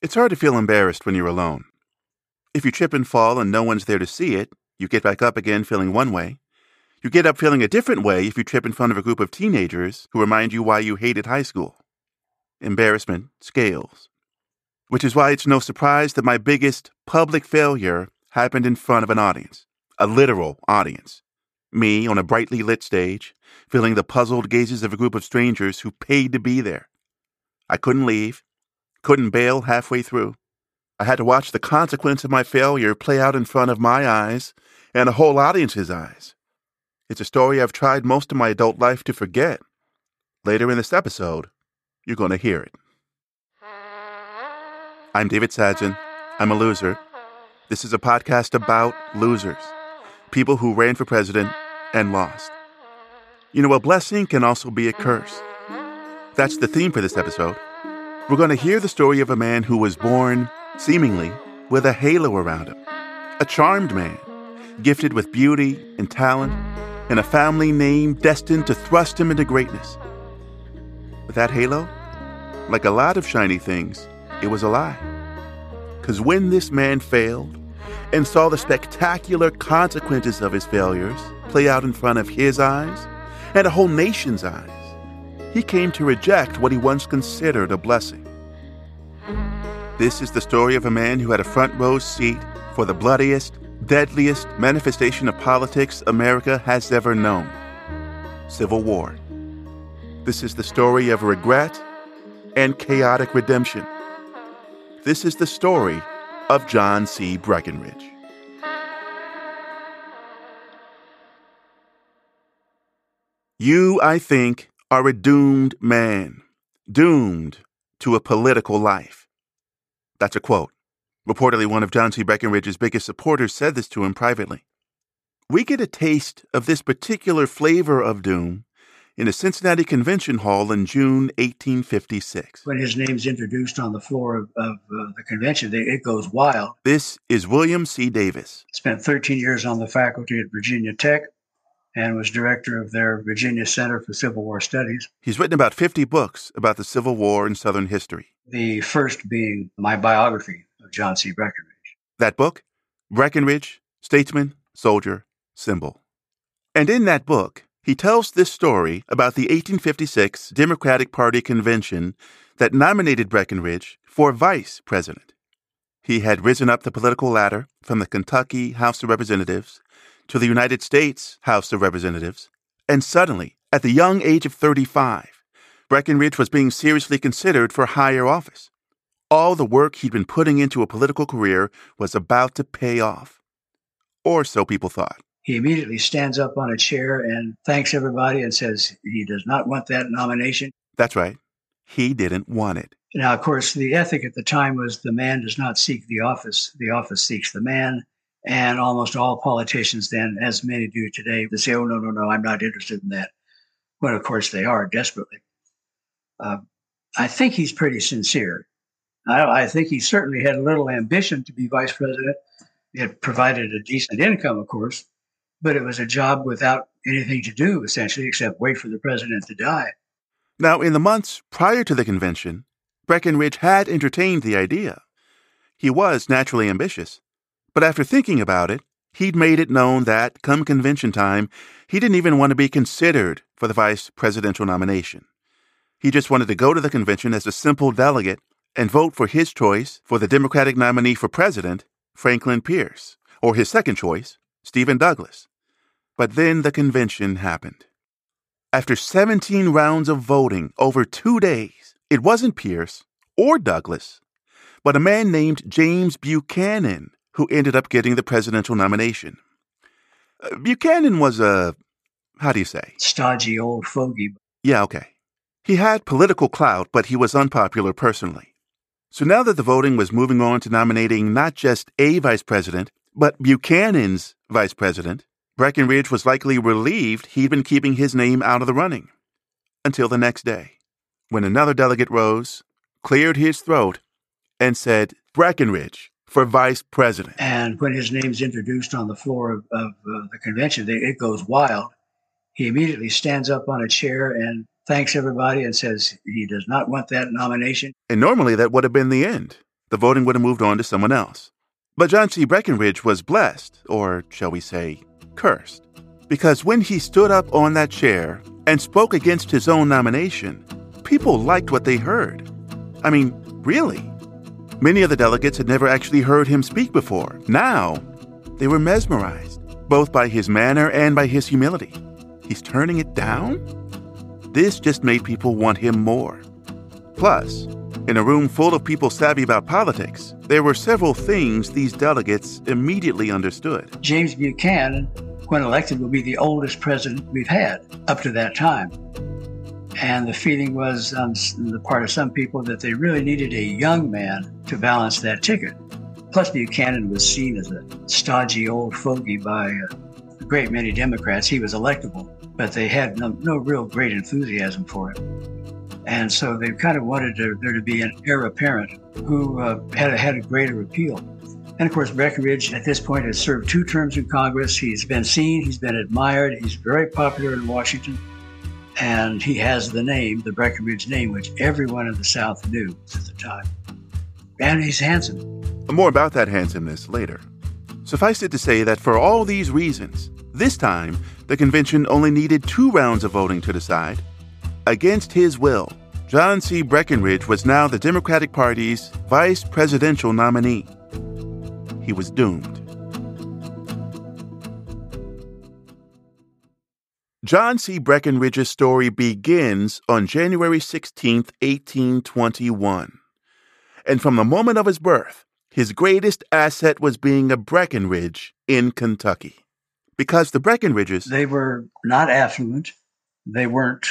It's hard to feel embarrassed when you're alone. If you trip and fall and no one's there to see it, you get back up again feeling one way. You get up feeling a different way if you trip in front of a group of teenagers who remind you why you hated high school. Embarrassment scales. Which is why it's no surprise that my biggest public failure happened in front of an audience, a literal audience. Me on a brightly lit stage, feeling the puzzled gazes of a group of strangers who paid to be there. I couldn't leave, couldn't bail halfway through. I had to watch the consequence of my failure play out in front of my eyes and a whole audience's eyes. It's a story I've tried most of my adult life to forget. Later in this episode, you're going to hear it. I'm David Sadjan. I'm a loser. This is a podcast about losers, people who ran for president and lost. You know, a blessing can also be a curse. That's the theme for this episode. We're going to hear the story of a man who was born, seemingly, with a halo around him. A charmed man, gifted with beauty and talent, and a family name destined to thrust him into greatness. But that halo, like a lot of shiny things, it was a lie. Because when this man failed and saw the spectacular consequences of his failures play out in front of his eyes and a whole nation's eyes, he came to reject what he once considered a blessing. This is the story of a man who had a front row seat for the bloodiest, deadliest manifestation of politics America has ever known Civil War. This is the story of regret and chaotic redemption. This is the story of John C. Breckinridge. You, I think, are a doomed man, doomed to a political life. That's a quote. Reportedly, one of John C. Breckinridge's biggest supporters said this to him privately. We get a taste of this particular flavor of doom in a Cincinnati Convention Hall in June 1856. When his name's introduced on the floor of, of uh, the convention, they, it goes wild. This is William C. Davis. Spent 13 years on the faculty at Virginia Tech and was director of their Virginia Center for Civil War Studies. He's written about 50 books about the Civil War and Southern history. The first being my biography of John C. Breckinridge. That book, Breckinridge, Statesman, Soldier, Symbol. And in that book, he tells this story about the 1856 Democratic Party convention that nominated Breckinridge for vice president. He had risen up the political ladder from the Kentucky House of Representatives to the United States House of Representatives, and suddenly, at the young age of 35, Breckinridge was being seriously considered for higher office. All the work he'd been putting into a political career was about to pay off. Or so people thought. He immediately stands up on a chair and thanks everybody and says he does not want that nomination. That's right. He didn't want it. Now, of course, the ethic at the time was the man does not seek the office, the office seeks the man. And almost all politicians then, as many do today, they say, oh, no, no, no, I'm not interested in that. When, of course, they are desperately. Uh, I think he's pretty sincere. I, I, think he certainly had a little ambition to be vice president. It provided a decent income, of course, but it was a job without anything to do, essentially, except wait for the president to die. Now, in the months prior to the convention, Breckinridge had entertained the idea. He was naturally ambitious, but after thinking about it, he'd made it known that, come convention time, he didn't even want to be considered for the vice presidential nomination. He just wanted to go to the convention as a simple delegate and vote for his choice for the Democratic nominee for president, Franklin Pierce, or his second choice, Stephen Douglas. But then the convention happened. After 17 rounds of voting over two days, it wasn't Pierce or Douglas, but a man named James Buchanan who ended up getting the presidential nomination. Uh, Buchanan was a, how do you say? Stodgy old fogey. Yeah, okay. He had political clout, but he was unpopular personally. So now that the voting was moving on to nominating not just a vice president, but Buchanan's vice president, Breckinridge was likely relieved he'd been keeping his name out of the running. Until the next day, when another delegate rose, cleared his throat, and said, Breckinridge for vice president. And when his name's introduced on the floor of, of uh, the convention, they, it goes wild. He immediately stands up on a chair and thanks everybody and says he does not want that nomination. And normally that would have been the end. the voting would have moved on to someone else. But John C. Breckinridge was blessed, or shall we say, cursed, because when he stood up on that chair and spoke against his own nomination, people liked what they heard. I mean, really. Many of the delegates had never actually heard him speak before. Now, they were mesmerized, both by his manner and by his humility. He's turning it down? This just made people want him more. Plus, in a room full of people savvy about politics, there were several things these delegates immediately understood. James Buchanan, when elected, will be the oldest president we've had up to that time. And the feeling was on the part of some people that they really needed a young man to balance that ticket. Plus, Buchanan was seen as a stodgy old fogey by a great many Democrats. He was electable, but they had no, no real great enthusiasm for him. And so they kind of wanted to, there to be an heir apparent who uh, had, had a greater appeal. And of course, Breckinridge at this point has served two terms in Congress. He's been seen, he's been admired, he's very popular in Washington and he has the name, the Breckinridge name, which everyone in the South knew at the time. And he's handsome. More about that handsomeness later. Suffice it to say that for all these reasons, this time the convention only needed two rounds of voting to decide. Against his will, John C. Breckinridge was now the Democratic Party's vice presidential nominee. He was doomed. John C. Breckinridge's story begins on January 16, 1821. And from the moment of his birth, his greatest asset was being a Breckinridge in Kentucky. Because the Breckinridges. They were not affluent, they weren't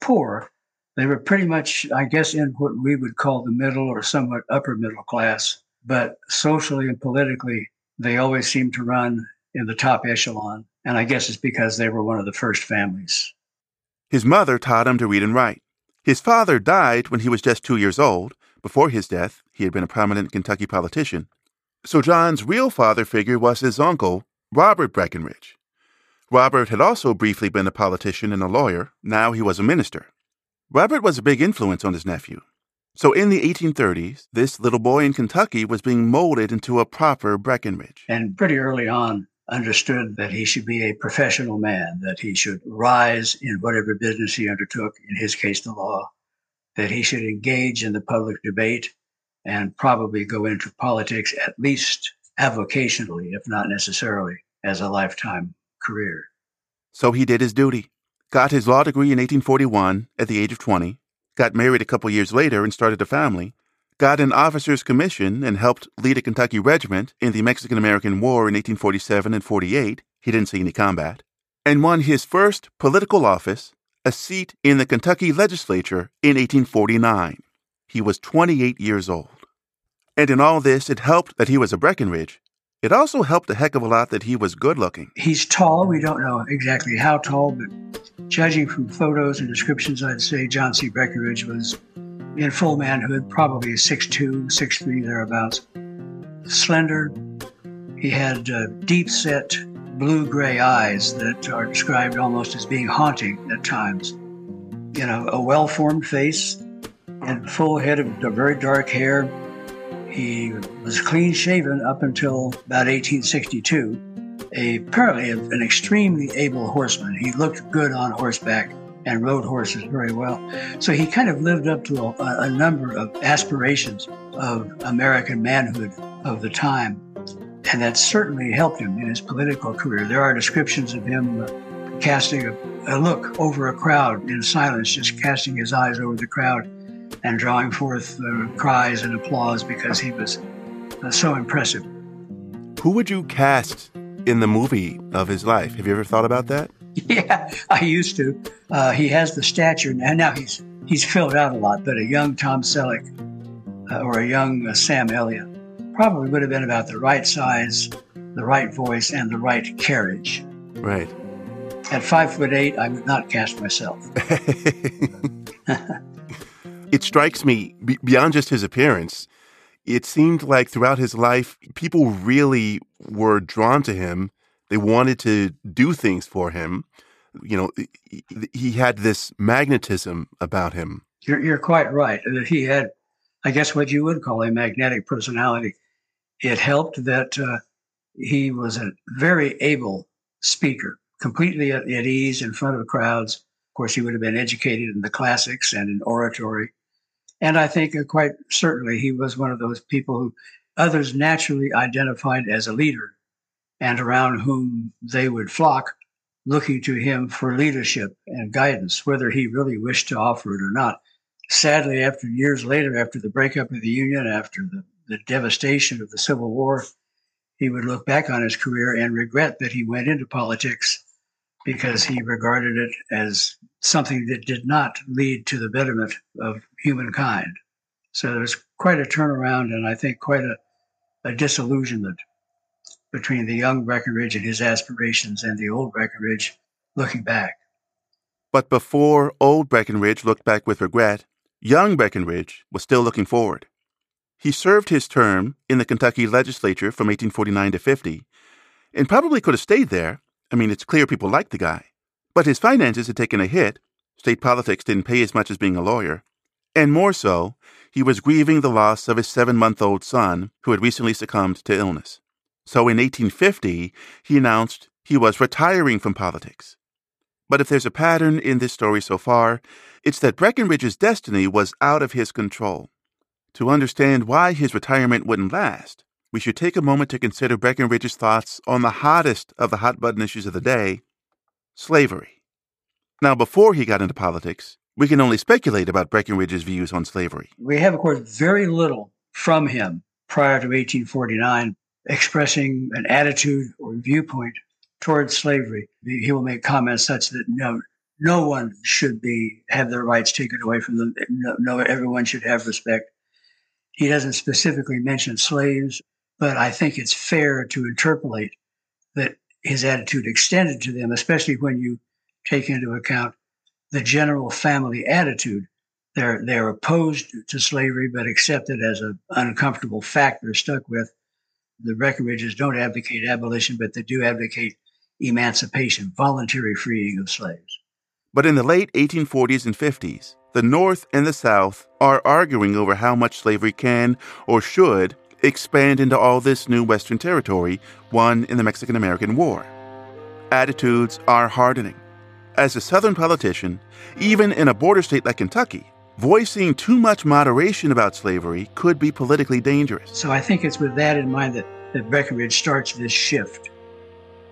poor. They were pretty much, I guess, in what we would call the middle or somewhat upper middle class. But socially and politically, they always seemed to run in the top echelon. And I guess it's because they were one of the first families. His mother taught him to read and write. His father died when he was just two years old. Before his death, he had been a prominent Kentucky politician. So John's real father figure was his uncle, Robert Breckinridge. Robert had also briefly been a politician and a lawyer. Now he was a minister. Robert was a big influence on his nephew. So in the 1830s, this little boy in Kentucky was being molded into a proper Breckinridge. And pretty early on, understood that he should be a professional man, that he should rise in whatever business he undertook, in his case, the law, that he should engage in the public debate and probably go into politics at least avocationally, if not necessarily as a lifetime career. So he did his duty, got his law degree in 1841 at the age of 20, got married a couple years later and started a family, got an officer's commission and helped lead a Kentucky regiment in the Mexican American War in 1847 and 48. He didn't see any combat. And won his first political office, a seat in the Kentucky legislature in 1849. He was 28 years old. And in all this, it helped that he was a Breckinridge. It also helped a heck of a lot that he was good looking. He's tall. We don't know exactly how tall, but judging from photos and descriptions, I'd say John C. Breckinridge was in full manhood, probably 6'2, 6'3, thereabouts. Slender. He had uh, deep set blue gray eyes that are described almost as being haunting at times. You know, a well formed face and full head of very dark hair. He was clean shaven up until about 1862. A, apparently an extremely able horseman. He looked good on horseback and rode horses very well. So he kind of lived up to a, a number of aspirations of American manhood of the time. And that certainly helped him in his political career. There are descriptions of him uh, casting a, a look over a crowd in silence, just casting his eyes over the crowd and drawing forth uh, cries and applause because he was uh, so impressive. Who would you cast in the movie of his life? Have you ever thought about that? Yeah, I used to. Uh, he has the stature, and now he's he's filled out a lot. But a young Tom Selleck uh, or a young uh, Sam Elliott probably would have been about the right size, the right voice, and the right carriage. Right. At five foot eight, I would not cast myself. it strikes me beyond just his appearance. It seemed like throughout his life, people really were drawn to him they wanted to do things for him. You know, he had this magnetism about him. You're, you're quite right. He had I guess what you would call a magnetic personality. It helped that uh, he was a very able speaker, completely at, at ease in front of crowds. Of course, he would have been educated in the classics and in oratory. And I think uh, quite certainly he was one of those people who others naturally identified as a leader and around whom they would flock looking to him for leadership and guidance, whether he really wished to offer it or not. Sadly, after years later, after the breakup of the Union, after the, the devastation of the Civil War, he would look back on his career and regret that he went into politics because he regarded it as something that did not lead to the betterment of humankind. So there's quite a turnaround and I think quite a, a disillusionment between the young Breckinridge and his aspirations and the old Breckinridge looking back. But before old Breckinridge looked back with regret, young Breckinridge was still looking forward. He served his term in the Kentucky legislature from 1849 to 50, and probably could have stayed there. I mean, it's clear people liked the guy. But his finances had taken a hit. State politics didn't pay as much as being a lawyer. And more so, he was grieving the loss of his seven month old son, who had recently succumbed to illness. So in 1850, he announced he was retiring from politics. But if there's a pattern in this story so far, it's that Breckinridge's destiny was out of his control. To understand why his retirement wouldn't last, we should take a moment to consider Breckinridge's thoughts on the hottest of the hot button issues of the day slavery. Now, before he got into politics, we can only speculate about Breckinridge's views on slavery. We have, of course, very little from him prior to 1849 expressing an attitude or viewpoint towards slavery. He will make comments such that no, no one should be have their rights taken away from them. No, no everyone should have respect. He doesn't specifically mention slaves, but I think it's fair to interpolate that his attitude extended to them, especially when you take into account the general family attitude. They're they're opposed to slavery, but accept it as an uncomfortable fact stuck with. The Breckinridges don't advocate abolition, but they do advocate emancipation, voluntary freeing of slaves. But in the late 1840s and 50s, the North and the South are arguing over how much slavery can or should expand into all this new Western territory won in the Mexican American War. Attitudes are hardening. As a Southern politician, even in a border state like Kentucky, voicing too much moderation about slavery could be politically dangerous. So I think it's with that in mind that, that Breckinridge starts this shift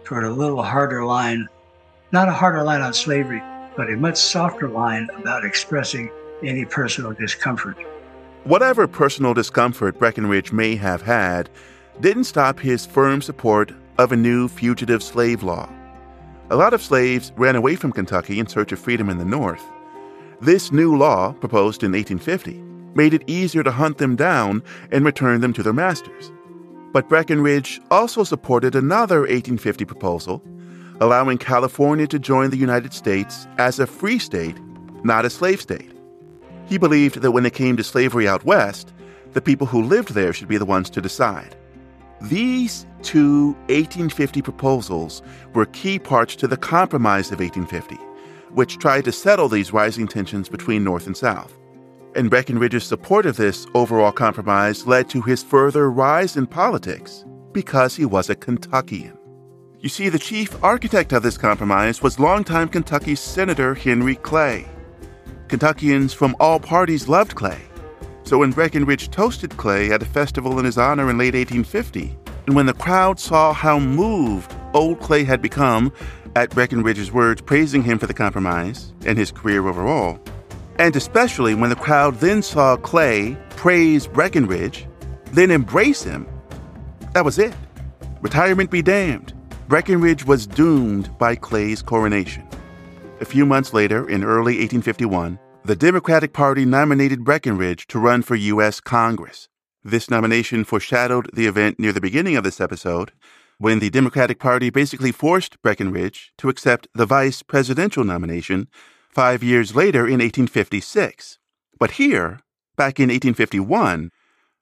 toward a little harder line, not a harder line on slavery, but a much softer line about expressing any personal discomfort. Whatever personal discomfort Breckinridge may have had didn't stop his firm support of a new fugitive slave law. A lot of slaves ran away from Kentucky in search of freedom in the North. This new law, proposed in 1850, made it easier to hunt them down and return them to their masters. But Breckinridge also supported another 1850 proposal allowing California to join the United States as a free state, not a slave state. He believed that when it came to slavery out west, the people who lived there should be the ones to decide. These two 1850 proposals were key parts to the Compromise of 1850, which tried to settle these rising tensions between North and South. And Breckinridge's support of this overall compromise led to his further rise in politics because he was a Kentuckian. You see, the chief architect of this compromise was longtime Kentucky Senator Henry Clay. Kentuckians from all parties loved Clay. So when Breckinridge toasted Clay at a festival in his honor in late 1850, and when the crowd saw how moved old Clay had become at Breckinridge's words praising him for the compromise and his career overall, and especially when the crowd then saw Clay praise Breckinridge, then embrace him, that was it. Retirement be damned. Breckinridge was doomed by Clay's coronation. A few months later, in early 1851, the Democratic Party nominated Breckinridge to run for U.S. Congress. This nomination foreshadowed the event near the beginning of this episode, when the Democratic Party basically forced Breckinridge to accept the vice presidential nomination five years later in 1856. But here, back in 1851,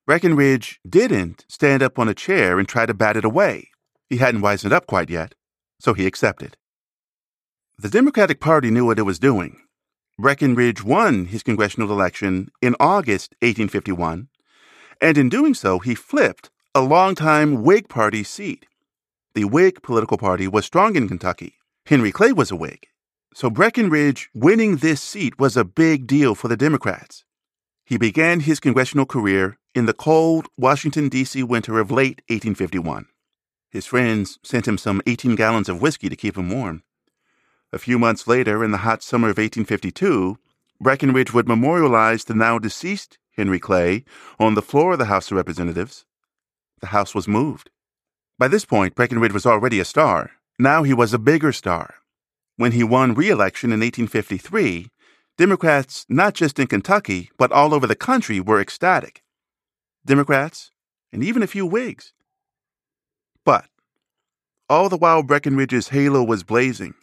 Breckinridge didn't stand up on a chair and try to bat it away. He hadn't wisened up quite yet, so he accepted. The Democratic Party knew what it was doing. Breckinridge won his congressional election in August 1851, and in doing so, he flipped a longtime Whig Party seat. The Whig political party was strong in Kentucky. Henry Clay was a Whig. So Breckinridge winning this seat was a big deal for the Democrats. He began his congressional career in the cold Washington, D.C. winter of late 1851. His friends sent him some 18 gallons of whiskey to keep him warm. A few months later, in the hot summer of 1852, Breckinridge would memorialize the now deceased Henry Clay on the floor of the House of Representatives. The House was moved. By this point, Breckinridge was already a star. Now he was a bigger star. When he won re election in 1853, Democrats, not just in Kentucky, but all over the country, were ecstatic. Democrats, and even a few Whigs. But all the while Breckinridge's halo was blazing,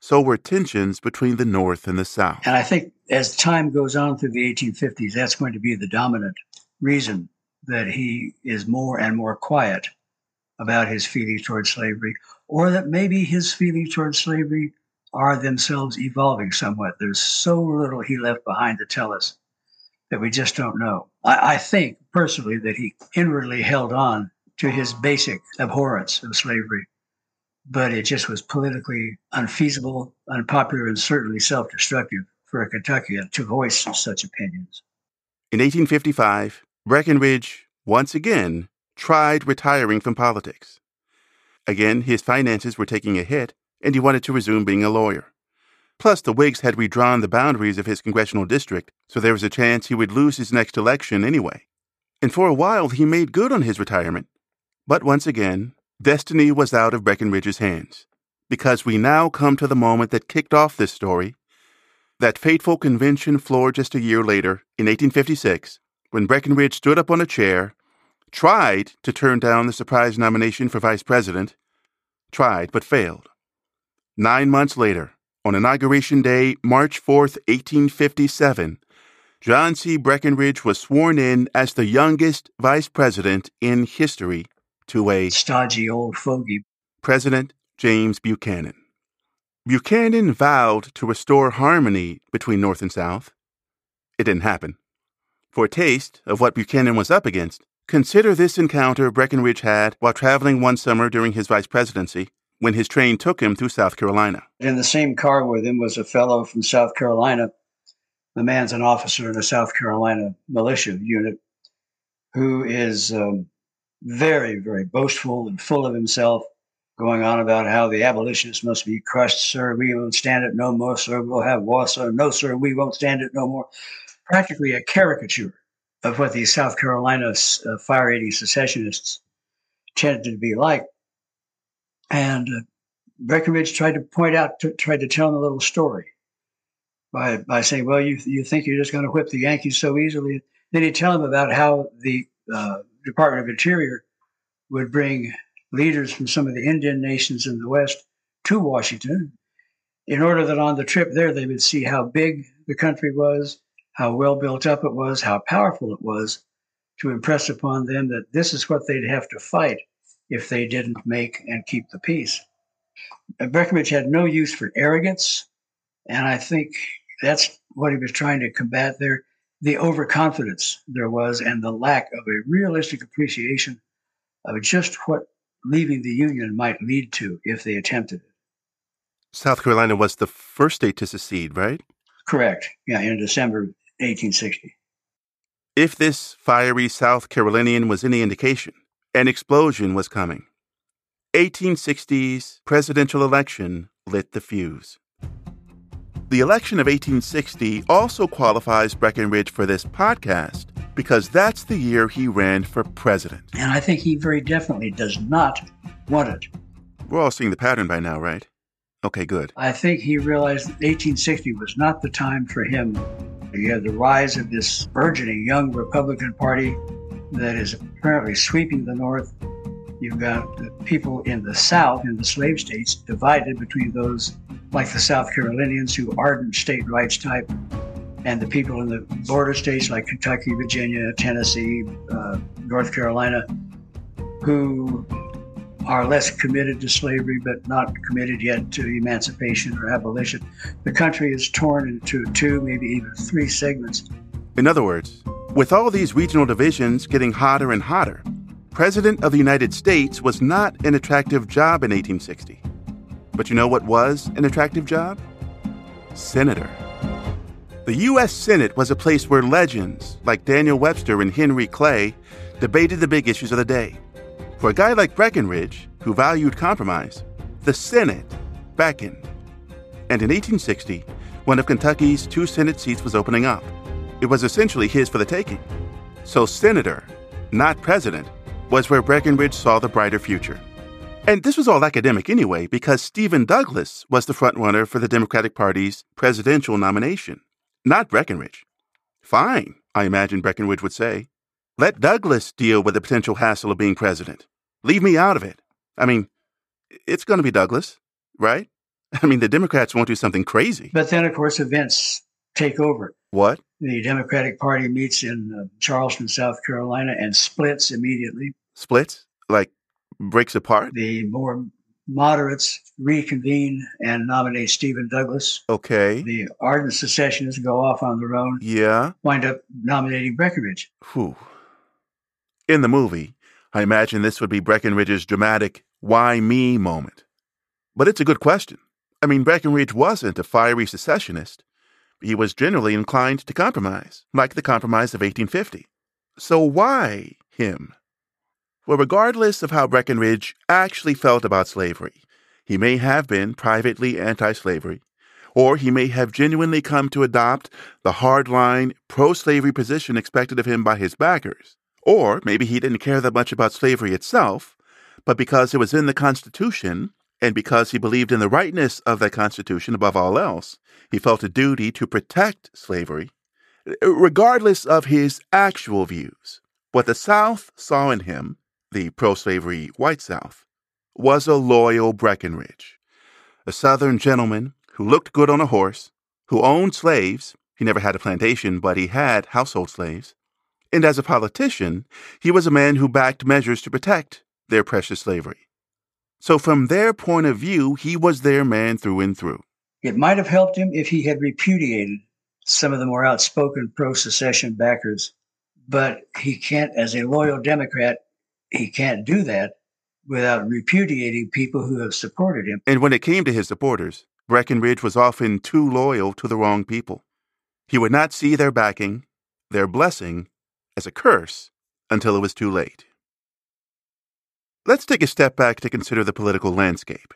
so were tensions between the North and the South. And I think as time goes on through the 1850s, that's going to be the dominant reason that he is more and more quiet about his feelings towards slavery, or that maybe his feelings towards slavery are themselves evolving somewhat. There's so little he left behind to tell us that we just don't know. I, I think personally that he inwardly held on to his basic abhorrence of slavery, but it just was politically unfeasible, unpopular, and certainly self destructive for a Kentuckian to voice such opinions. In 1855, Breckinridge once again tried retiring from politics. Again, his finances were taking a hit, and he wanted to resume being a lawyer. Plus, the Whigs had redrawn the boundaries of his congressional district, so there was a chance he would lose his next election anyway. And for a while, he made good on his retirement. But once again, destiny was out of Breckinridge's hands, because we now come to the moment that kicked off this story that fateful convention floor just a year later, in 1856, when Breckinridge stood up on a chair, tried to turn down the surprise nomination for vice president, tried but failed. Nine months later, on Inauguration Day, March 4, 1857, John C. Breckinridge was sworn in as the youngest vice president in history to a stodgy old fogey, President James Buchanan. Buchanan vowed to restore harmony between North and South. It didn't happen. For a taste of what Buchanan was up against, consider this encounter Breckinridge had while traveling one summer during his vice presidency when his train took him through South Carolina. In the same car with him was a fellow from South Carolina. The man's an officer in a South Carolina militia unit who is um, very, very boastful and full of himself, going on about how the abolitionists must be crushed, sir. We won't stand it no more, sir. We'll have war, sir. No, sir, we won't stand it no more. Practically a caricature of what these South Carolina uh, fire eating secessionists tended to be like. And uh, Breckinridge tried to point out, tried to tell him a little story by, by saying, well, you, you think you're just going to whip the Yankees so easily. Then he'd tell him about how the uh, Department of Interior would bring leaders from some of the Indian nations in the West to Washington in order that on the trip there they would see how big the country was, how well built up it was, how powerful it was, to impress upon them that this is what they'd have to fight if they didn't make and keep the peace. Uh, Breckinridge had no use for arrogance, and I think that's what he was trying to combat there the overconfidence there was and the lack of a realistic appreciation of just what leaving the Union might lead to if they attempted it. South Carolina was the first state to secede, right? Correct. Yeah, in December 1860. If this fiery South Carolinian was any indication, an explosion was coming. 1860's presidential election lit the fuse. The election of 1860 also qualifies Breckinridge for this podcast because that's the year he ran for president. And I think he very definitely does not want it. We're all seeing the pattern by now, right? Okay, good. I think he realized that 1860 was not the time for him. You have the rise of this burgeoning young Republican Party that is apparently sweeping the North. You've got the people in the South, in the slave states, divided between those like the South Carolinians who ardent state rights type, and the people in the border states like Kentucky, Virginia, Tennessee, uh, North Carolina, who are less committed to slavery, but not committed yet to emancipation or abolition. The country is torn into two, maybe even three segments. In other words, with all these regional divisions getting hotter and hotter, President of the United States was not an attractive job in 1860. But you know what was an attractive job? Senator. The U.S. Senate was a place where legends like Daniel Webster and Henry Clay debated the big issues of the day. For a guy like Breckinridge, who valued compromise, the Senate beckoned. And in 1860, one of Kentucky's two Senate seats was opening up. It was essentially his for the taking. So, senator, not president, was where Breckinridge saw the brighter future. And this was all academic anyway, because Stephen Douglas was the frontrunner for the Democratic Party's presidential nomination, not Breckinridge. Fine, I imagine Breckinridge would say. Let Douglas deal with the potential hassle of being president. Leave me out of it. I mean, it's going to be Douglas, right? I mean, the Democrats won't do something crazy. But then, of course, events take over. What? The Democratic Party meets in uh, Charleston, South Carolina, and splits immediately. Splits? Like breaks apart? The more moderates reconvene and nominate Stephen Douglas. Okay. The ardent secessionists go off on their own. Yeah. Wind up nominating Breckinridge. Whew. In the movie, I imagine this would be Breckinridge's dramatic why me moment. But it's a good question. I mean, Breckinridge wasn't a fiery secessionist. He was generally inclined to compromise, like the Compromise of 1850. So why him? Well, regardless of how Breckinridge actually felt about slavery, he may have been privately anti slavery, or he may have genuinely come to adopt the hardline, pro slavery position expected of him by his backers. Or maybe he didn't care that much about slavery itself, but because it was in the Constitution, and because he believed in the rightness of that Constitution above all else, he felt a duty to protect slavery, eh, regardless of his actual views. What the South saw in him, the pro slavery white South, was a loyal Breckinridge, a Southern gentleman who looked good on a horse, who owned slaves. He never had a plantation, but he had household slaves and as a politician, he was a man who backed measures to protect their precious slavery. So, from their point of view, he was their man through and through. It might have helped him if he had repudiated some of the more outspoken pro secession backers, but he can't, as a loyal Democrat, he can't do that without repudiating people who have supported him. And when it came to his supporters, Breckinridge was often too loyal to the wrong people. He would not see their backing, their blessing, as a curse until it was too late. Let's take a step back to consider the political landscape.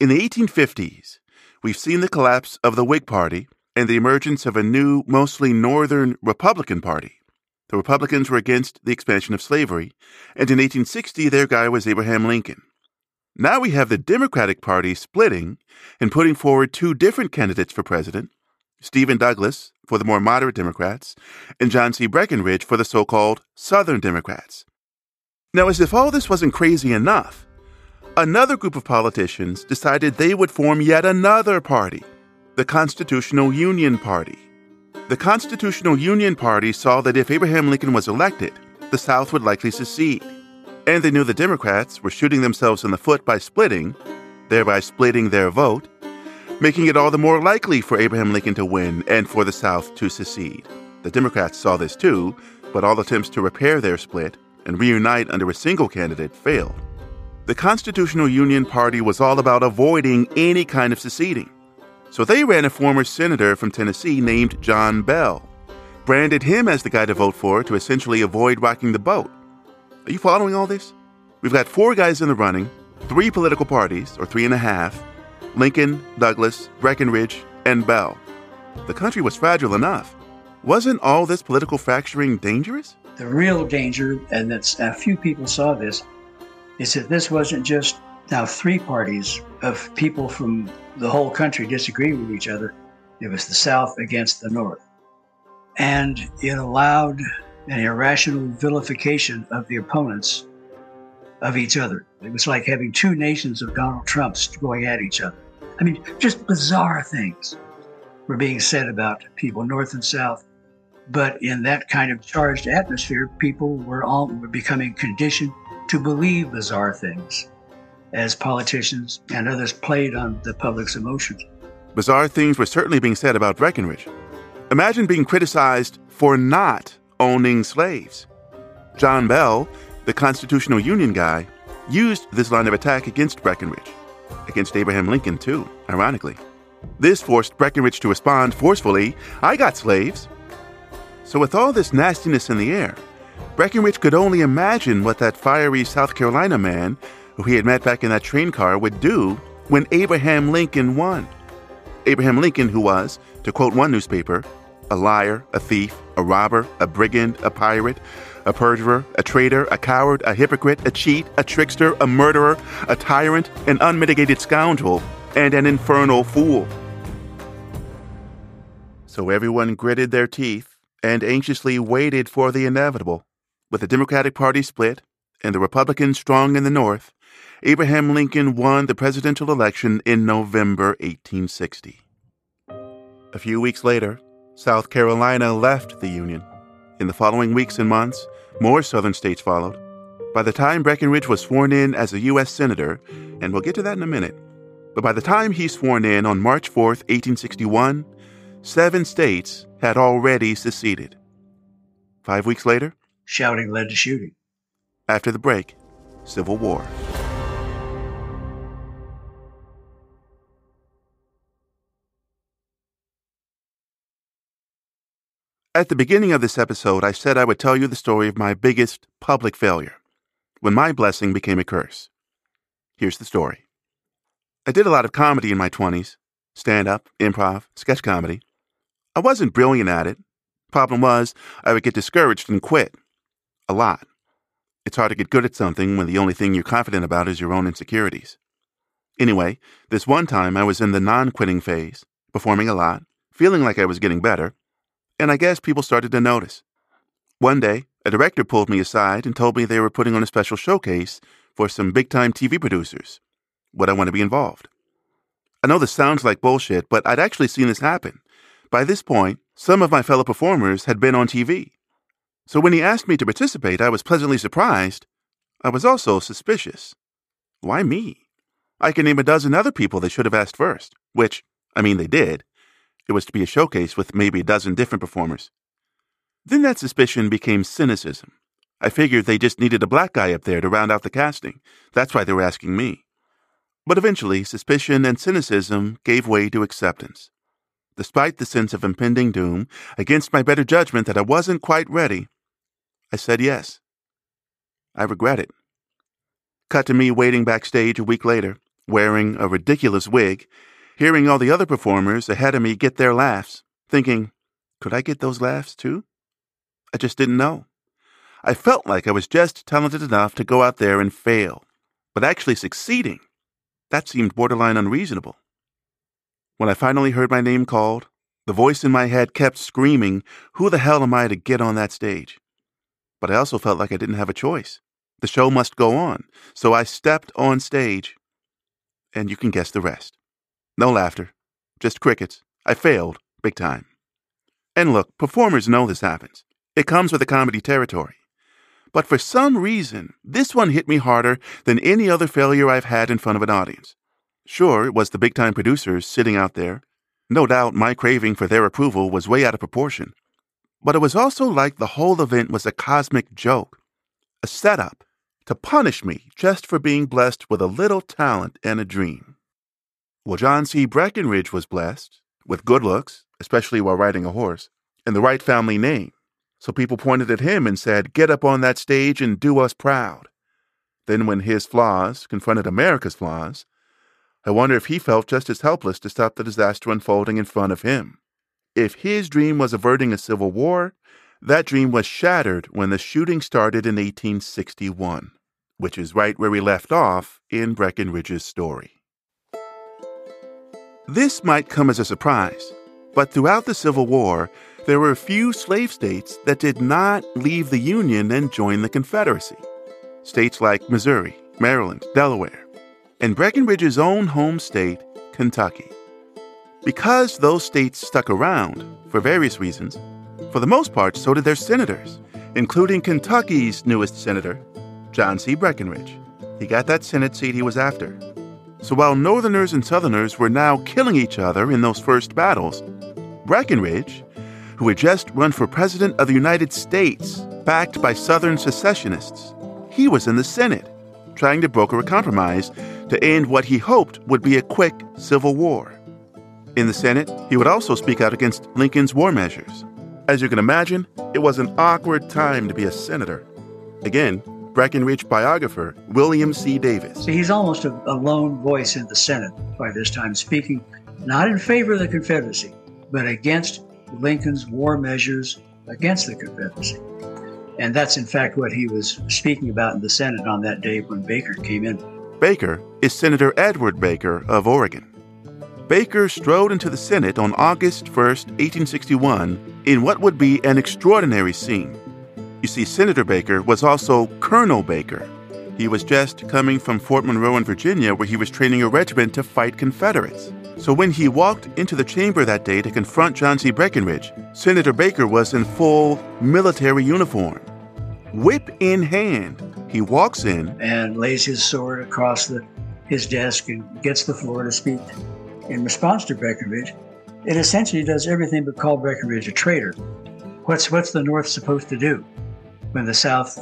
In the 1850s, we've seen the collapse of the Whig Party and the emergence of a new, mostly Northern Republican Party. The Republicans were against the expansion of slavery, and in 1860 their guy was Abraham Lincoln. Now we have the Democratic Party splitting and putting forward two different candidates for president Stephen Douglas for the more moderate Democrats, and John C. Breckinridge for the so called Southern Democrats. Now, as if all this wasn't crazy enough, another group of politicians decided they would form yet another party, the Constitutional Union Party. The Constitutional Union Party saw that if Abraham Lincoln was elected, the South would likely secede. And they knew the Democrats were shooting themselves in the foot by splitting, thereby splitting their vote, making it all the more likely for Abraham Lincoln to win and for the South to secede. The Democrats saw this too, but all attempts to repair their split and reunite under a single candidate failed. The Constitutional Union Party was all about avoiding any kind of seceding. So they ran a former senator from Tennessee named John Bell, branded him as the guy to vote for to essentially avoid rocking the boat. Are you following all this? We've got four guys in the running, three political parties, or three and a half, Lincoln, Douglas, Breckinridge, and Bell. The country was fragile enough. Wasn't all this political fracturing dangerous? The real danger, and that's a few people saw this, is that this wasn't just now three parties of people from the whole country disagreeing with each other. It was the South against the North. And it allowed an irrational vilification of the opponents of each other. It was like having two nations of Donald Trumps going at each other. I mean, just bizarre things were being said about people north and south. But in that kind of charged atmosphere, people were all were becoming conditioned to believe bizarre things. as politicians and others played on the public's emotions. Bizarre things were certainly being said about Breckinridge. Imagine being criticized for not owning slaves. John Bell, the Constitutional Union guy, used this line of attack against Breckinridge, against Abraham Lincoln, too, ironically. This forced Breckinridge to respond forcefully I got slaves. So, with all this nastiness in the air, Breckinridge could only imagine what that fiery South Carolina man, who he had met back in that train car, would do when Abraham Lincoln won. Abraham Lincoln, who was, to quote one newspaper, a liar, a thief, a robber, a brigand, a pirate, a perjurer, a traitor, a coward, a hypocrite, a cheat, a trickster, a murderer, a tyrant, an unmitigated scoundrel, and an infernal fool. So everyone gritted their teeth and anxiously waited for the inevitable. With the Democratic Party split and the Republicans strong in the North, Abraham Lincoln won the presidential election in November 1860. A few weeks later, South Carolina left the Union. In the following weeks and months, more southern states followed. By the time Breckinridge was sworn in as a U.S. Senator, and we'll get to that in a minute, but by the time he's sworn in on March 4, 1861, seven states had already seceded. Five weeks later, shouting led to shooting. After the break, Civil War. At the beginning of this episode, I said I would tell you the story of my biggest public failure, when my blessing became a curse. Here's the story. I did a lot of comedy in my 20s stand up, improv, sketch comedy. I wasn't brilliant at it. Problem was, I would get discouraged and quit. A lot. It's hard to get good at something when the only thing you're confident about is your own insecurities. Anyway, this one time I was in the non quitting phase, performing a lot, feeling like I was getting better, and I guess people started to notice. One day, a director pulled me aside and told me they were putting on a special showcase for some big time TV producers. Would I want to be involved? I know this sounds like bullshit, but I'd actually seen this happen. By this point, some of my fellow performers had been on TV. So when he asked me to participate, I was pleasantly surprised. I was also suspicious. Why me? I can name a dozen other people they should have asked first, which, I mean, they did. It was to be a showcase with maybe a dozen different performers. Then that suspicion became cynicism. I figured they just needed a black guy up there to round out the casting. That's why they were asking me. But eventually, suspicion and cynicism gave way to acceptance. Despite the sense of impending doom, against my better judgment that I wasn't quite ready, I said yes. I regret it. Cut to me waiting backstage a week later, wearing a ridiculous wig hearing all the other performers ahead of me get their laughs, thinking, could I get those laughs too? I just didn't know. I felt like I was just talented enough to go out there and fail, but actually succeeding, that seemed borderline unreasonable. When I finally heard my name called, the voice in my head kept screaming, Who the hell am I to get on that stage? But I also felt like I didn't have a choice. The show must go on, so I stepped on stage, and you can guess the rest. No laughter, just crickets. I failed, big time. And look, performers know this happens. It comes with the comedy territory. But for some reason, this one hit me harder than any other failure I've had in front of an audience. Sure, it was the big time producers sitting out there. No doubt my craving for their approval was way out of proportion. But it was also like the whole event was a cosmic joke, a setup to punish me just for being blessed with a little talent and a dream. Well, John C. Breckinridge was blessed with good looks, especially while riding a horse, and the right family name. So people pointed at him and said, Get up on that stage and do us proud. Then, when his flaws confronted America's flaws, I wonder if he felt just as helpless to stop the disaster unfolding in front of him. If his dream was averting a civil war, that dream was shattered when the shooting started in 1861, which is right where we left off in Breckinridge's story. This might come as a surprise, but throughout the Civil War, there were a few slave states that did not leave the Union and join the Confederacy. States like Missouri, Maryland, Delaware, and Breckinridge's own home state, Kentucky. Because those states stuck around, for various reasons, for the most part, so did their senators, including Kentucky's newest senator, John C. Breckinridge. he got that Senate seat he was after. So while Northerners and Southerners were now killing each other in those first battles, Breckinridge, who had just run for President of the United States, backed by Southern secessionists, he was in the Senate, trying to broker a compromise to end what he hoped would be a quick civil war. In the Senate, he would also speak out against Lincoln's war measures. As you can imagine, it was an awkward time to be a senator. Again, Breckinridge biographer William C. Davis. So he's almost a, a lone voice in the Senate by this time, speaking not in favor of the Confederacy, but against Lincoln's war measures against the Confederacy. And that's in fact what he was speaking about in the Senate on that day when Baker came in. Baker is Senator Edward Baker of Oregon. Baker strode into the Senate on August 1, 1861, in what would be an extraordinary scene. You see, Senator Baker was also Colonel Baker. He was just coming from Fort Monroe in Virginia, where he was training a regiment to fight Confederates. So when he walked into the chamber that day to confront John C. Breckinridge, Senator Baker was in full military uniform. Whip in hand, he walks in and lays his sword across the, his desk and gets the floor to speak in response to Breckinridge. It essentially does everything but call Breckinridge a traitor. What's, what's the North supposed to do when the South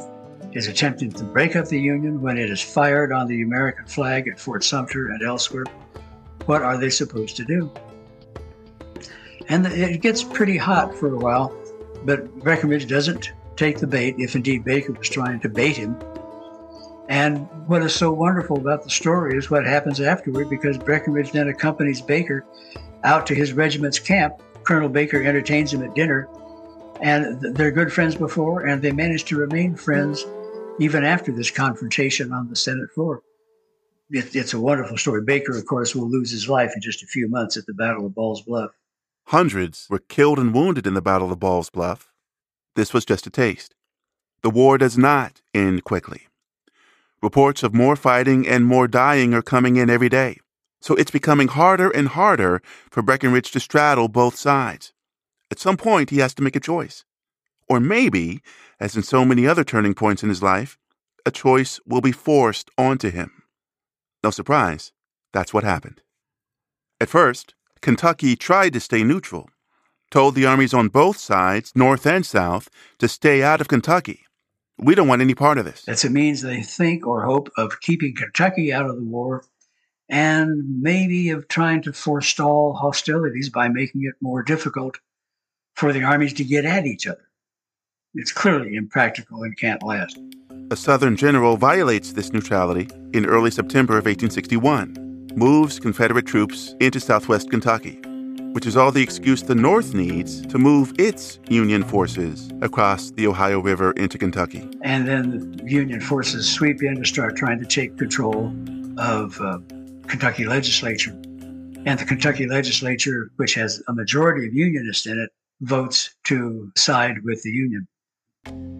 is attempting to break up the Union, when it is fired on the American flag at Fort Sumter and elsewhere? What are they supposed to do? And it gets pretty hot for a while, but Breckinridge doesn't take the bait, if indeed Baker was trying to bait him. And what is so wonderful about the story is what happens afterward because Breckinridge then accompanies Baker out to his regiment's camp. Colonel Baker entertains him at dinner, and they're good friends before, and they managed to remain friends even after this confrontation on the Senate floor it, it's a wonderful story. Baker, of course, will lose his life in just a few months at the Battle of Ball's Bluff. Hundreds were killed and wounded in the Battle of Ball's Bluff. This was just a taste. The war does not end quickly. Reports of more fighting and more dying are coming in every day. So it's becoming harder and harder for Breckinridge to straddle both sides. At some point, he has to make a choice. Or maybe, as in so many other turning points in his life, a choice will be forced onto him. No surprise, that's what happened. At first, Kentucky tried to stay neutral, told the armies on both sides, North and South, to stay out of Kentucky. We don't want any part of this. That's a means they think or hope of keeping Kentucky out of the war and maybe of trying to forestall hostilities by making it more difficult for the armies to get at each other. It's clearly impractical and can't last. A Southern general violates this neutrality in early September of 1861, moves Confederate troops into southwest Kentucky, which is all the excuse the North needs to move its Union forces across the Ohio River into Kentucky. And then the Union forces sweep in to start trying to take control of uh, Kentucky legislature. And the Kentucky legislature, which has a majority of Unionists in it, votes to side with the Union.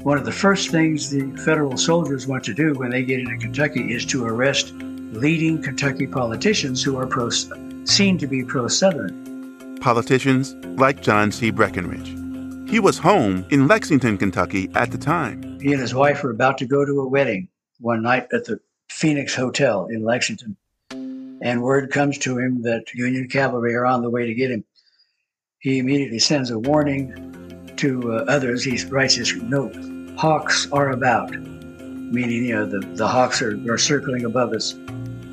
One of the first things the federal soldiers want to do when they get into Kentucky is to arrest leading Kentucky politicians who are pro, seen to be pro Southern. Politicians like John C. Breckinridge. He was home in Lexington, Kentucky at the time. He and his wife were about to go to a wedding one night at the Phoenix Hotel in Lexington. And word comes to him that Union cavalry are on the way to get him. He immediately sends a warning to uh, others, he writes his note Hawks are about, meaning, you know, the, the hawks are, are circling above us.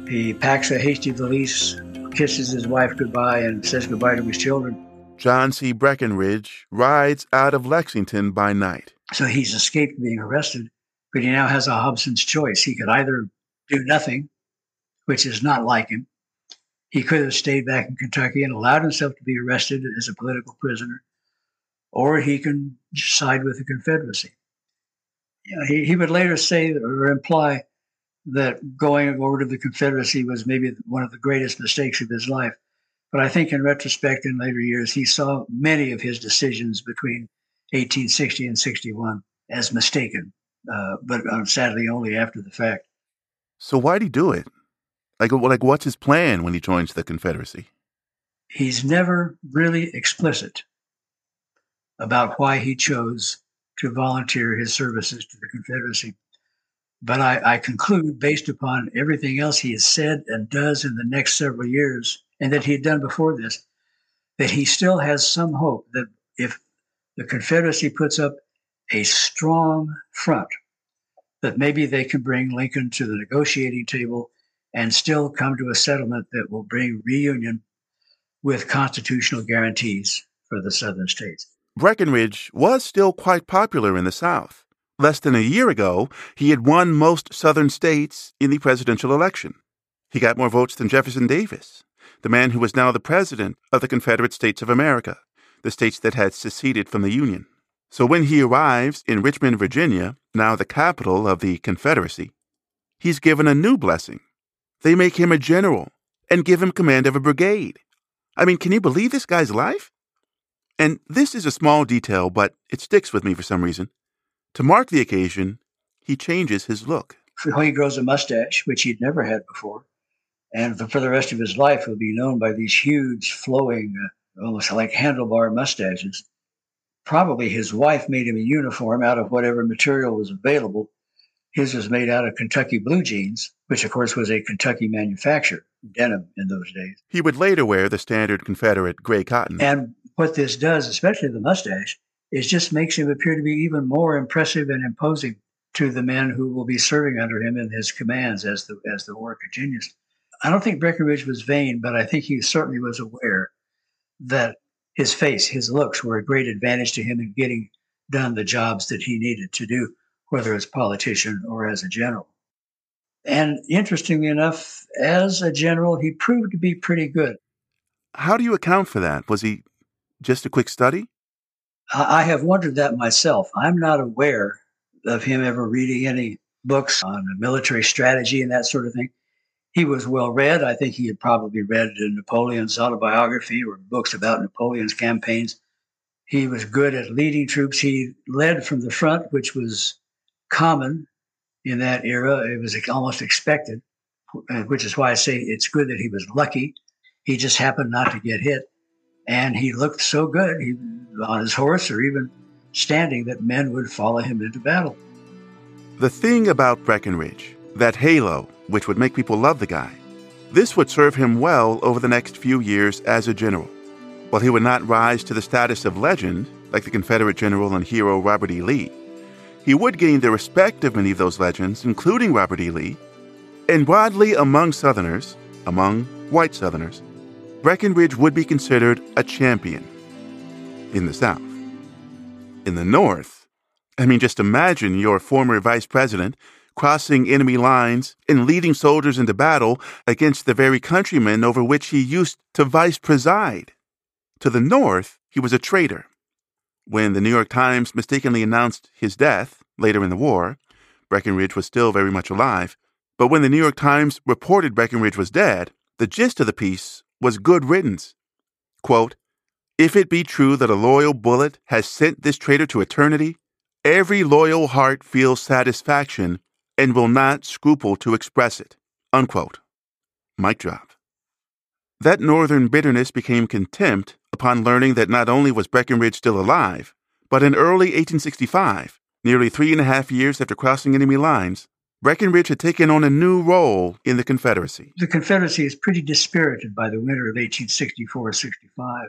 He packs a hasty valise, kisses his wife goodbye, and says goodbye to his children. John C. Breckinridge rides out of Lexington by night. So he's escaped being arrested, but he now has a Hobson's choice. He could either do nothing, which is not like him. He could have stayed back in Kentucky and allowed himself to be arrested as a political prisoner, or he can side with the Confederacy. You know, he, he would later say or imply that going over to the Confederacy was maybe one of the greatest mistakes of his life. But I think in retrospect, in later years, he saw many of his decisions between 1860 and 61 as mistaken, uh, but uh, sadly only after the fact. So why'd he do it? Like, like, what's his plan when he joins the Confederacy? He's never really explicit about why he chose to volunteer his services to the Confederacy. But I, I, conclude, based upon everything else he has said and does in the next several years, and that he had done before this, that he still has some hope that if the Confederacy puts up a strong front, that maybe they can bring Lincoln to the negotiating table and still come to a settlement that will bring reunion with constitutional guarantees for the southern states. Breckinridge was still quite popular in the South. Less than a year ago, he had won most southern states in the presidential election. He got more votes than Jefferson Davis, the man who was now the president of the Confederate States of America, the states that had seceded from the Union. So when he arrives in Richmond, Virginia, now the capital of the Confederacy, he's given a new blessing. They make him a general and give him command of a brigade. I mean, can you believe this guy's life? And this is a small detail, but it sticks with me for some reason. To mark the occasion, he changes his look. He grows a mustache, which he'd never had before. And for the rest of his life, he'll be known by these huge, flowing, uh, almost like handlebar mustaches. Probably his wife made him a uniform out of whatever material was available. His was made out of Kentucky blue jeans, which, of course, was a Kentucky manufacture, denim in those days. He would later wear the standard Confederate gray cotton. And what this does, especially the mustache, is just makes him appear to be even more impressive and imposing to the men who will be serving under him in his commands as the as the war continues. I don't think Breckinridge was vain, but I think he certainly was aware that his face, his looks were a great advantage to him in getting done the jobs that he needed to do, whether as a politician or as a general. And interestingly enough, as a general, he proved to be pretty good. How do you account for that? Was he just a quick study? I have wondered that myself. I'm not aware of him ever reading any books on military strategy and that sort of thing. He was well read. I think he had probably read Napoleon's autobiography or books about Napoleon's campaigns. He was good at leading troops. He led from the front, which was common in that era. It was almost expected, uh, which is why I say it's good that he was lucky. He just happened not to get hit and he looked so good he, on his horse or even standing that men would follow him into battle. The thing about Breckinridge, that halo, which would make people love the guy, this would serve him well over the next few years as a general. While he would not rise to the status of legend, like the Confederate general and hero Robert E. Lee, he would gain the respect of many of those legends, including Robert E. Lee, and widely among Southerners, among white Southerners, Breckinridge would be considered a champion in the South. In the North, I mean, just imagine your former vice president crossing enemy lines and leading soldiers into battle against the very countrymen over which he used to vice preside. To the North, he was a traitor. When the New York Times mistakenly announced his death later in the war, Breckinridge was still very much alive. But when the New York Times reported Breckinridge was dead, the gist of the piece was good riddance. Quote, if it be true that a loyal bullet has sent this traitor to eternity, every loyal heart feels satisfaction and will not scruple to express it. Unquote. Mic drop. That northern bitterness became contempt upon learning that not only was Breckinridge still alive, but in early 1865, nearly three and a half years after crossing enemy lines, Breckinridge had taken on a new role in the Confederacy. The Confederacy is pretty dispirited by the winter of 1864 65.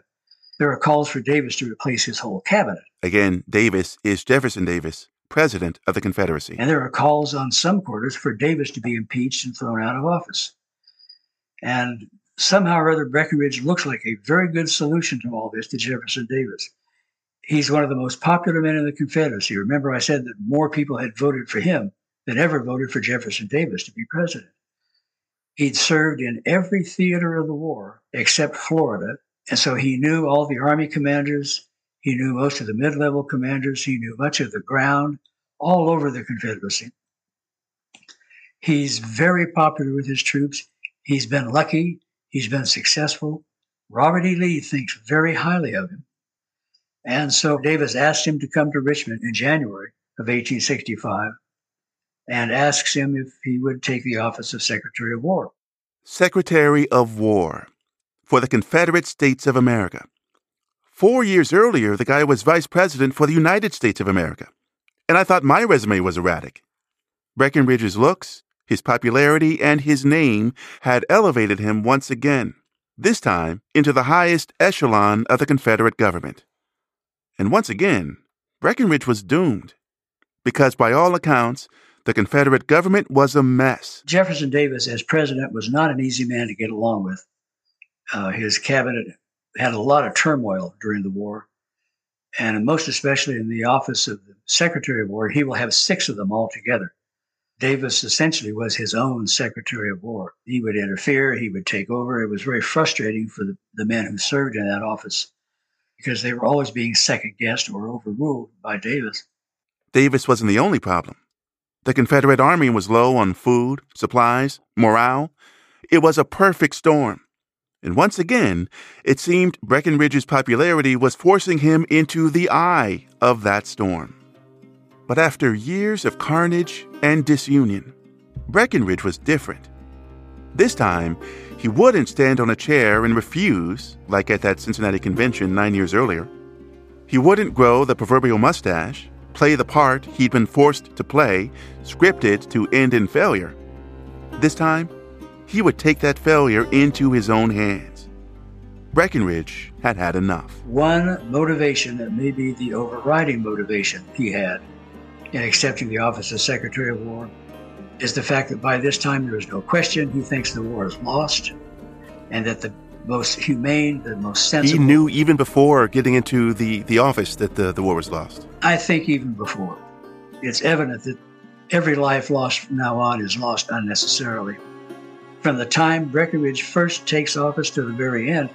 There are calls for Davis to replace his whole cabinet. Again, Davis is Jefferson Davis, President of the Confederacy. And there are calls on some quarters for Davis to be impeached and thrown out of office. And somehow or other, Breckinridge looks like a very good solution to all this to Jefferson Davis. He's one of the most popular men in the Confederacy. Remember, I said that more people had voted for him than ever voted for Jefferson Davis to be president. He'd served in every theater of the war except Florida, and so he knew all the Army commanders. He knew most of the mid level commanders. He knew much of the ground all over the Confederacy. He's very popular with his troops. He's been lucky. He's been successful. Robert E. Lee thinks very highly of him. And so Davis asked him to come to Richmond in January of 1865 and asks him if he would take the office of Secretary of War. Secretary of War for the Confederate States of America. Four years earlier, the guy was vice president for the United States of America. And I thought my resume was erratic. Breckinridge's looks, his popularity, and his name had elevated him once again, this time into the highest echelon of the Confederate government. And once again, Breckinridge was doomed, because by all accounts, the Confederate government was a mess. Jefferson Davis, as president, was not an easy man to get along with. Uh, his cabinet had a lot of turmoil during the war, and most especially in the office of the Secretary of War, he will have six of them altogether. Davis essentially was his own Secretary of War. He would interfere, he would take over. It was very frustrating for the, the men who served in that office because they were always being second guessed or overruled by Davis. Davis wasn't the only problem. The Confederate Army was low on food, supplies, morale. It was a perfect storm. And once again, it seemed Breckinridge's popularity was forcing him into the eye of that storm. But after years of carnage and disunion, Breckinridge was different. This time, he wouldn't stand on a chair and refuse, like at that Cincinnati convention nine years earlier. He wouldn't grow the proverbial mustache, play the part he'd been forced to play, scripted to end in failure. This time, he would take that failure into his own hands. Breckinridge had had enough. One motivation that may be the overriding motivation he had in accepting the office of Secretary of War is the fact that by this time there is no question he thinks the war is lost and that the most humane, the most sensible. He knew even before getting into the, the office that the, the war was lost. I think even before. It's evident that every life lost from now on is lost unnecessarily. From the time Breckinridge first takes office to the very end,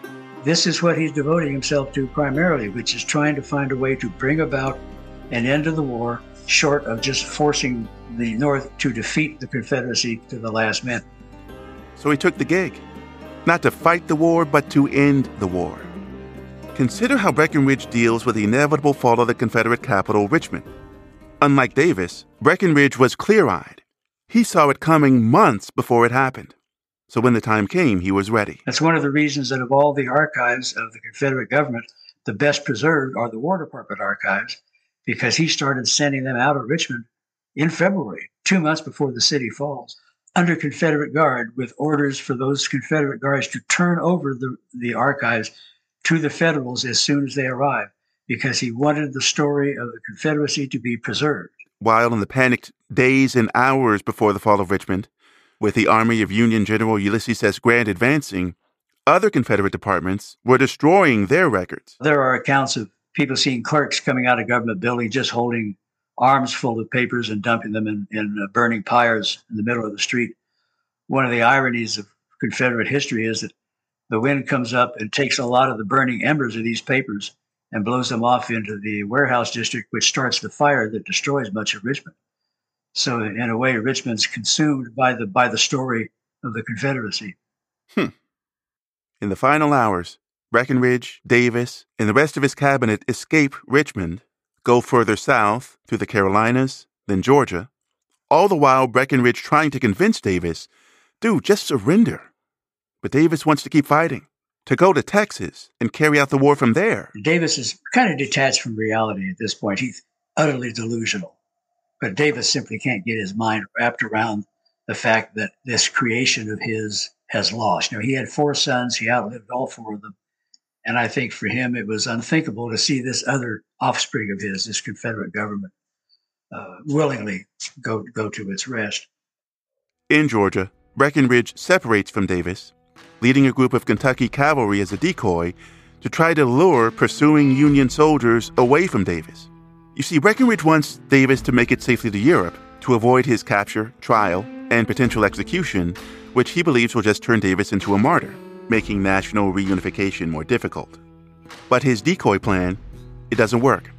this is what he's devoting himself to primarily, which is trying to find a way to bring about an end to the war, short of just forcing the North to defeat the Confederacy to the last man. So he took the gig, not to fight the war, but to end the war. Consider how Breckinridge deals with the inevitable fall of the Confederate capital, Richmond. Unlike Davis, Breckinridge was clear eyed. He saw it coming months before it happened. So when the time came, he was ready. That's one of the reasons that of all the archives of the Confederate government, the best preserved are the War Department archives, because he started sending them out of Richmond in February, two months before the city falls, under Confederate guard, with orders for those Confederate guards to turn over the, the archives to the Federals as soon as they arrive, because he wanted the story of the Confederacy to be preserved. While in the panicked days and hours before the fall of Richmond, with the army of Union General Ulysses S. Grant advancing, other Confederate departments were destroying their records. There are accounts of people seeing clerks coming out of government buildings just holding arms full of papers and dumping them in, in uh, burning pyres in the middle of the street. One of the ironies of Confederate history is that the wind comes up and takes a lot of the burning embers of these papers and blows them off into the warehouse district, which starts the fire that destroys much of Richmond. So in a way, Richmond's consumed by the by the story of the Confederacy. Hmm. In the final hours, Breckinridge, Davis, and the rest of his cabinet escape Richmond, go further south through the Carolinas, then Georgia, all the while Breckinridge trying to convince Davis, dude, just surrender. But Davis wants to keep fighting, to go to Texas and carry out the war from there. Davis is kind of detached from reality at this point. He's utterly delusional. But Davis simply can't get his mind wrapped around the fact that this creation of his has lost. Know, he had four sons, he outlived all four of them. And I think for him, it was unthinkable to see this other offspring of his, this Confederate government, uh, willingly go, go to its rest. In Georgia, Breckinridge separates from Davis, leading a group of Kentucky cavalry as a decoy to try to lure pursuing Union soldiers away from Davis. You see, Breckinridge wants Davis to make it safely to Europe to avoid his capture, trial, and potential execution, which he believes will just turn Davis into a martyr, making national reunification more difficult. But his decoy plan, it doesn't work.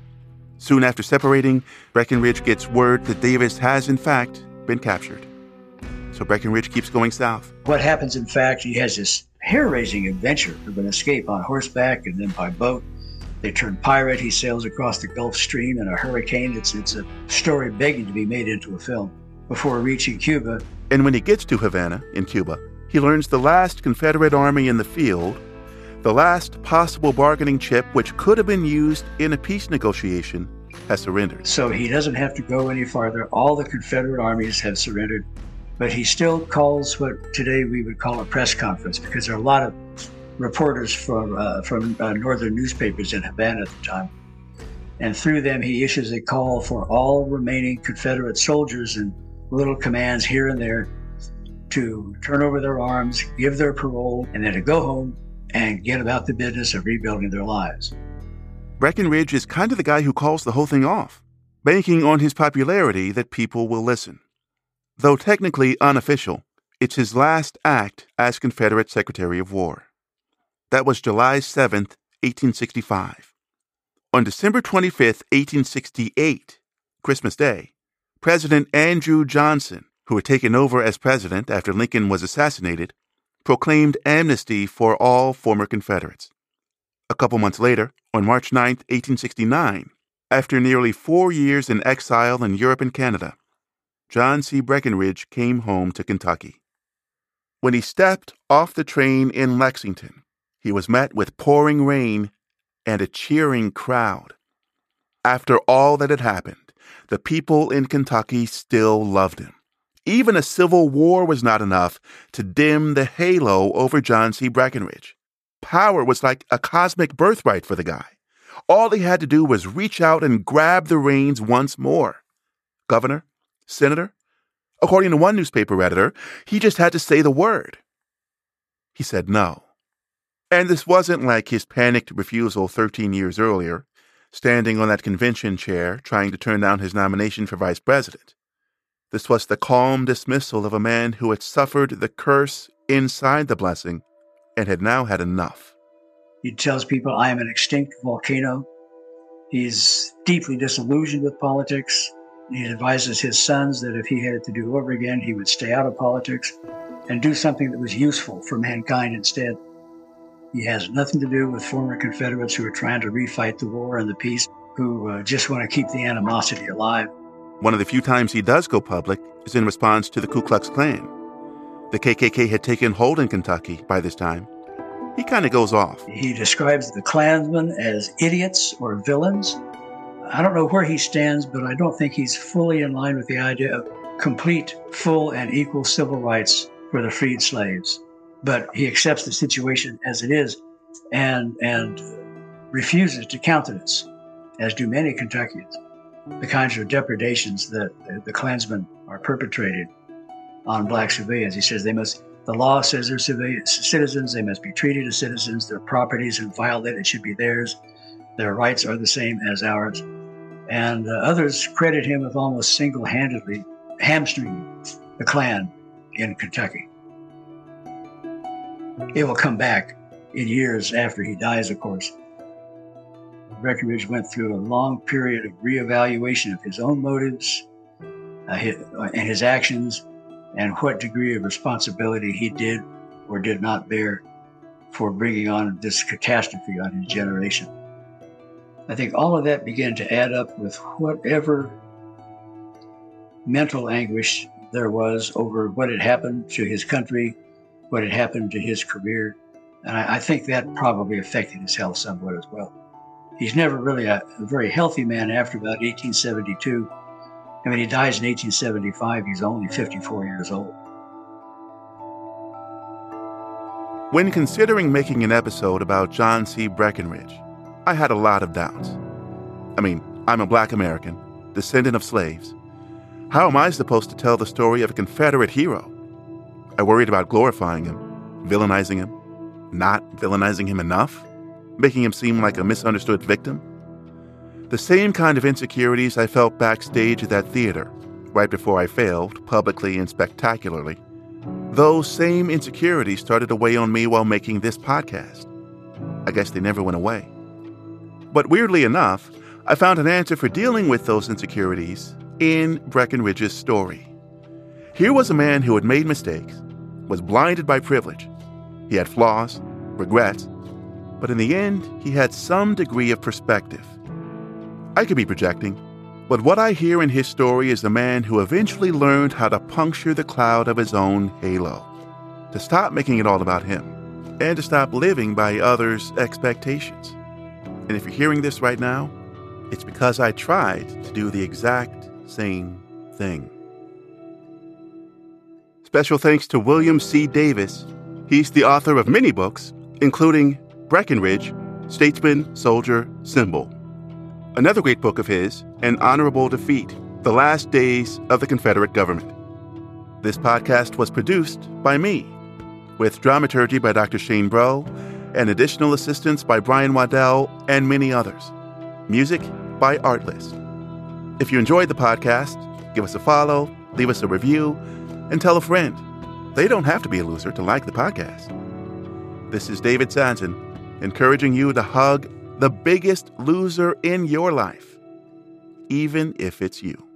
Soon after separating, Breckinridge gets word that Davis has, in fact, been captured. So Breckinridge keeps going south. What happens, in fact, he has this hair raising adventure of an escape on horseback and then by boat they turn pirate. He sails across the Gulf Stream in a hurricane. It's, it's a story begging to be made into a film. Before reaching Cuba. And when he gets to Havana, in Cuba, he learns the last Confederate army in the field, the last possible bargaining chip which could have been used in a peace negotiation, has surrendered. So he doesn't have to go any farther. All the Confederate armies have surrendered, but he still calls what today we would call a press conference because there are a lot of reporters from uh, from uh, northern newspapers in Havana at the time, and through them he issues a call for all remaining Confederate soldiers and little commands here and there to turn over their arms, give their parole, and then to go home and get about the business of rebuilding their lives. Breckinridge is kind of the guy who calls the whole thing off, banking on his popularity that people will listen. Though technically unofficial, it's his last act as Confederate Secretary of War. That was July 7, 1865. On December 25, 1868, Christmas Day, President Andrew Johnson, who had taken over as president after Lincoln was assassinated, proclaimed amnesty for all former Confederates. A couple months later, on March 9, 1869, after nearly four years in exile in Europe and Canada, John C. Breckinridge came home to Kentucky. When he stepped off the train in Lexington, he was met with pouring rain and a cheering crowd. After all that had happened, the people in Kentucky still loved him. Even a civil war was not enough to dim the halo over John C. Breckinridge. Power was like a cosmic birthright for the guy. All he had to do was reach out and grab the reins once more. Governor, senator, according to one newspaper editor, he just had to say the word. He said no. And this wasn't like his panicked refusal 13 years earlier, standing on that convention chair trying to turn down his nomination for vice president. This was the calm dismissal of a man who had suffered the curse inside the blessing and had now had enough. He tells people, I am an extinct volcano. He's deeply disillusioned with politics. He advises his sons that if he had to do over again, he would stay out of politics and do something that was useful for mankind instead. He has nothing to do with former Confederates who are trying to refight the war and the peace, who uh, just want to keep the animosity alive. One of the few times he does go public is in response to the Ku Klux Klan. The KKK had taken hold in Kentucky by this time. He kind of goes off. He describes the Klansmen as idiots or villains. I don't know where he stands, but I don't think he's fully in line with the idea of complete, full, and equal civil rights for the freed slaves. But he accepts the situation as it is and, and refuses to countenance, as do many Kentuckians, the kinds of depredations that the, Klansmen are perpetrating on black civilians. He says they must, the law says they're citizens, they must be treated as citizens, their properties and violated should be theirs, their rights are the same as ours. And uh, others credit him with almost single handedly hamstringing the Klan in Kentucky. It will come back in years after he dies, of course. Breckinridge went through a long period of reevaluation of his own motives uh, his, uh, and his actions and what degree of responsibility he did or did not bear for bringing on this catastrophe on his generation. I think all of that began to add up with whatever mental anguish there was over what had happened to his country, what had happened to his career. And I, I think that probably affected his health somewhat as well. He's never really a, a very healthy man after about 1872. And when he dies in 1875, he's only 54 years old. When considering making an episode about John C. Breckinridge, I had a lot of doubts. I mean, I'm a black American, descendant of slaves. How am I supposed to tell the story of a Confederate hero? I worried about glorifying him, villainizing him, not villainizing him enough making him seem like a misunderstood victim. The same kind of insecurities I felt backstage at that theater, right before I failed, publicly and spectacularly. Those same insecurities started to weigh on me while making this podcast. I guess they never went away. But weirdly enough, I found an answer for dealing with those insecurities in Breckinridge's story. Here was a man who had made mistakes, was blinded by privilege. He had flaws, regrets, but in the end, he had some degree of perspective. I could be projecting, but what I hear in his story is the man who eventually learned how to puncture the cloud of his own halo, to stop making it all about him, and to stop living by others' expectations. And if you're hearing this right now, it's because I tried to do the exact same thing. Special thanks to William C. Davis. He's the author of many books, including Breckinridge, Statesman, Soldier, Symbol. Another great book of his, An Honorable Defeat The Last Days of the Confederate Government. This podcast was produced by me, with dramaturgy by Dr. Shane Bro and additional assistance by Brian Waddell and many others. Music by Artlist. If you enjoyed the podcast, give us a follow, leave us a review, and tell a friend. They don't have to be a loser to like the podcast. This is David Sanson, encouraging you to hug the biggest loser in your life, even if it's you.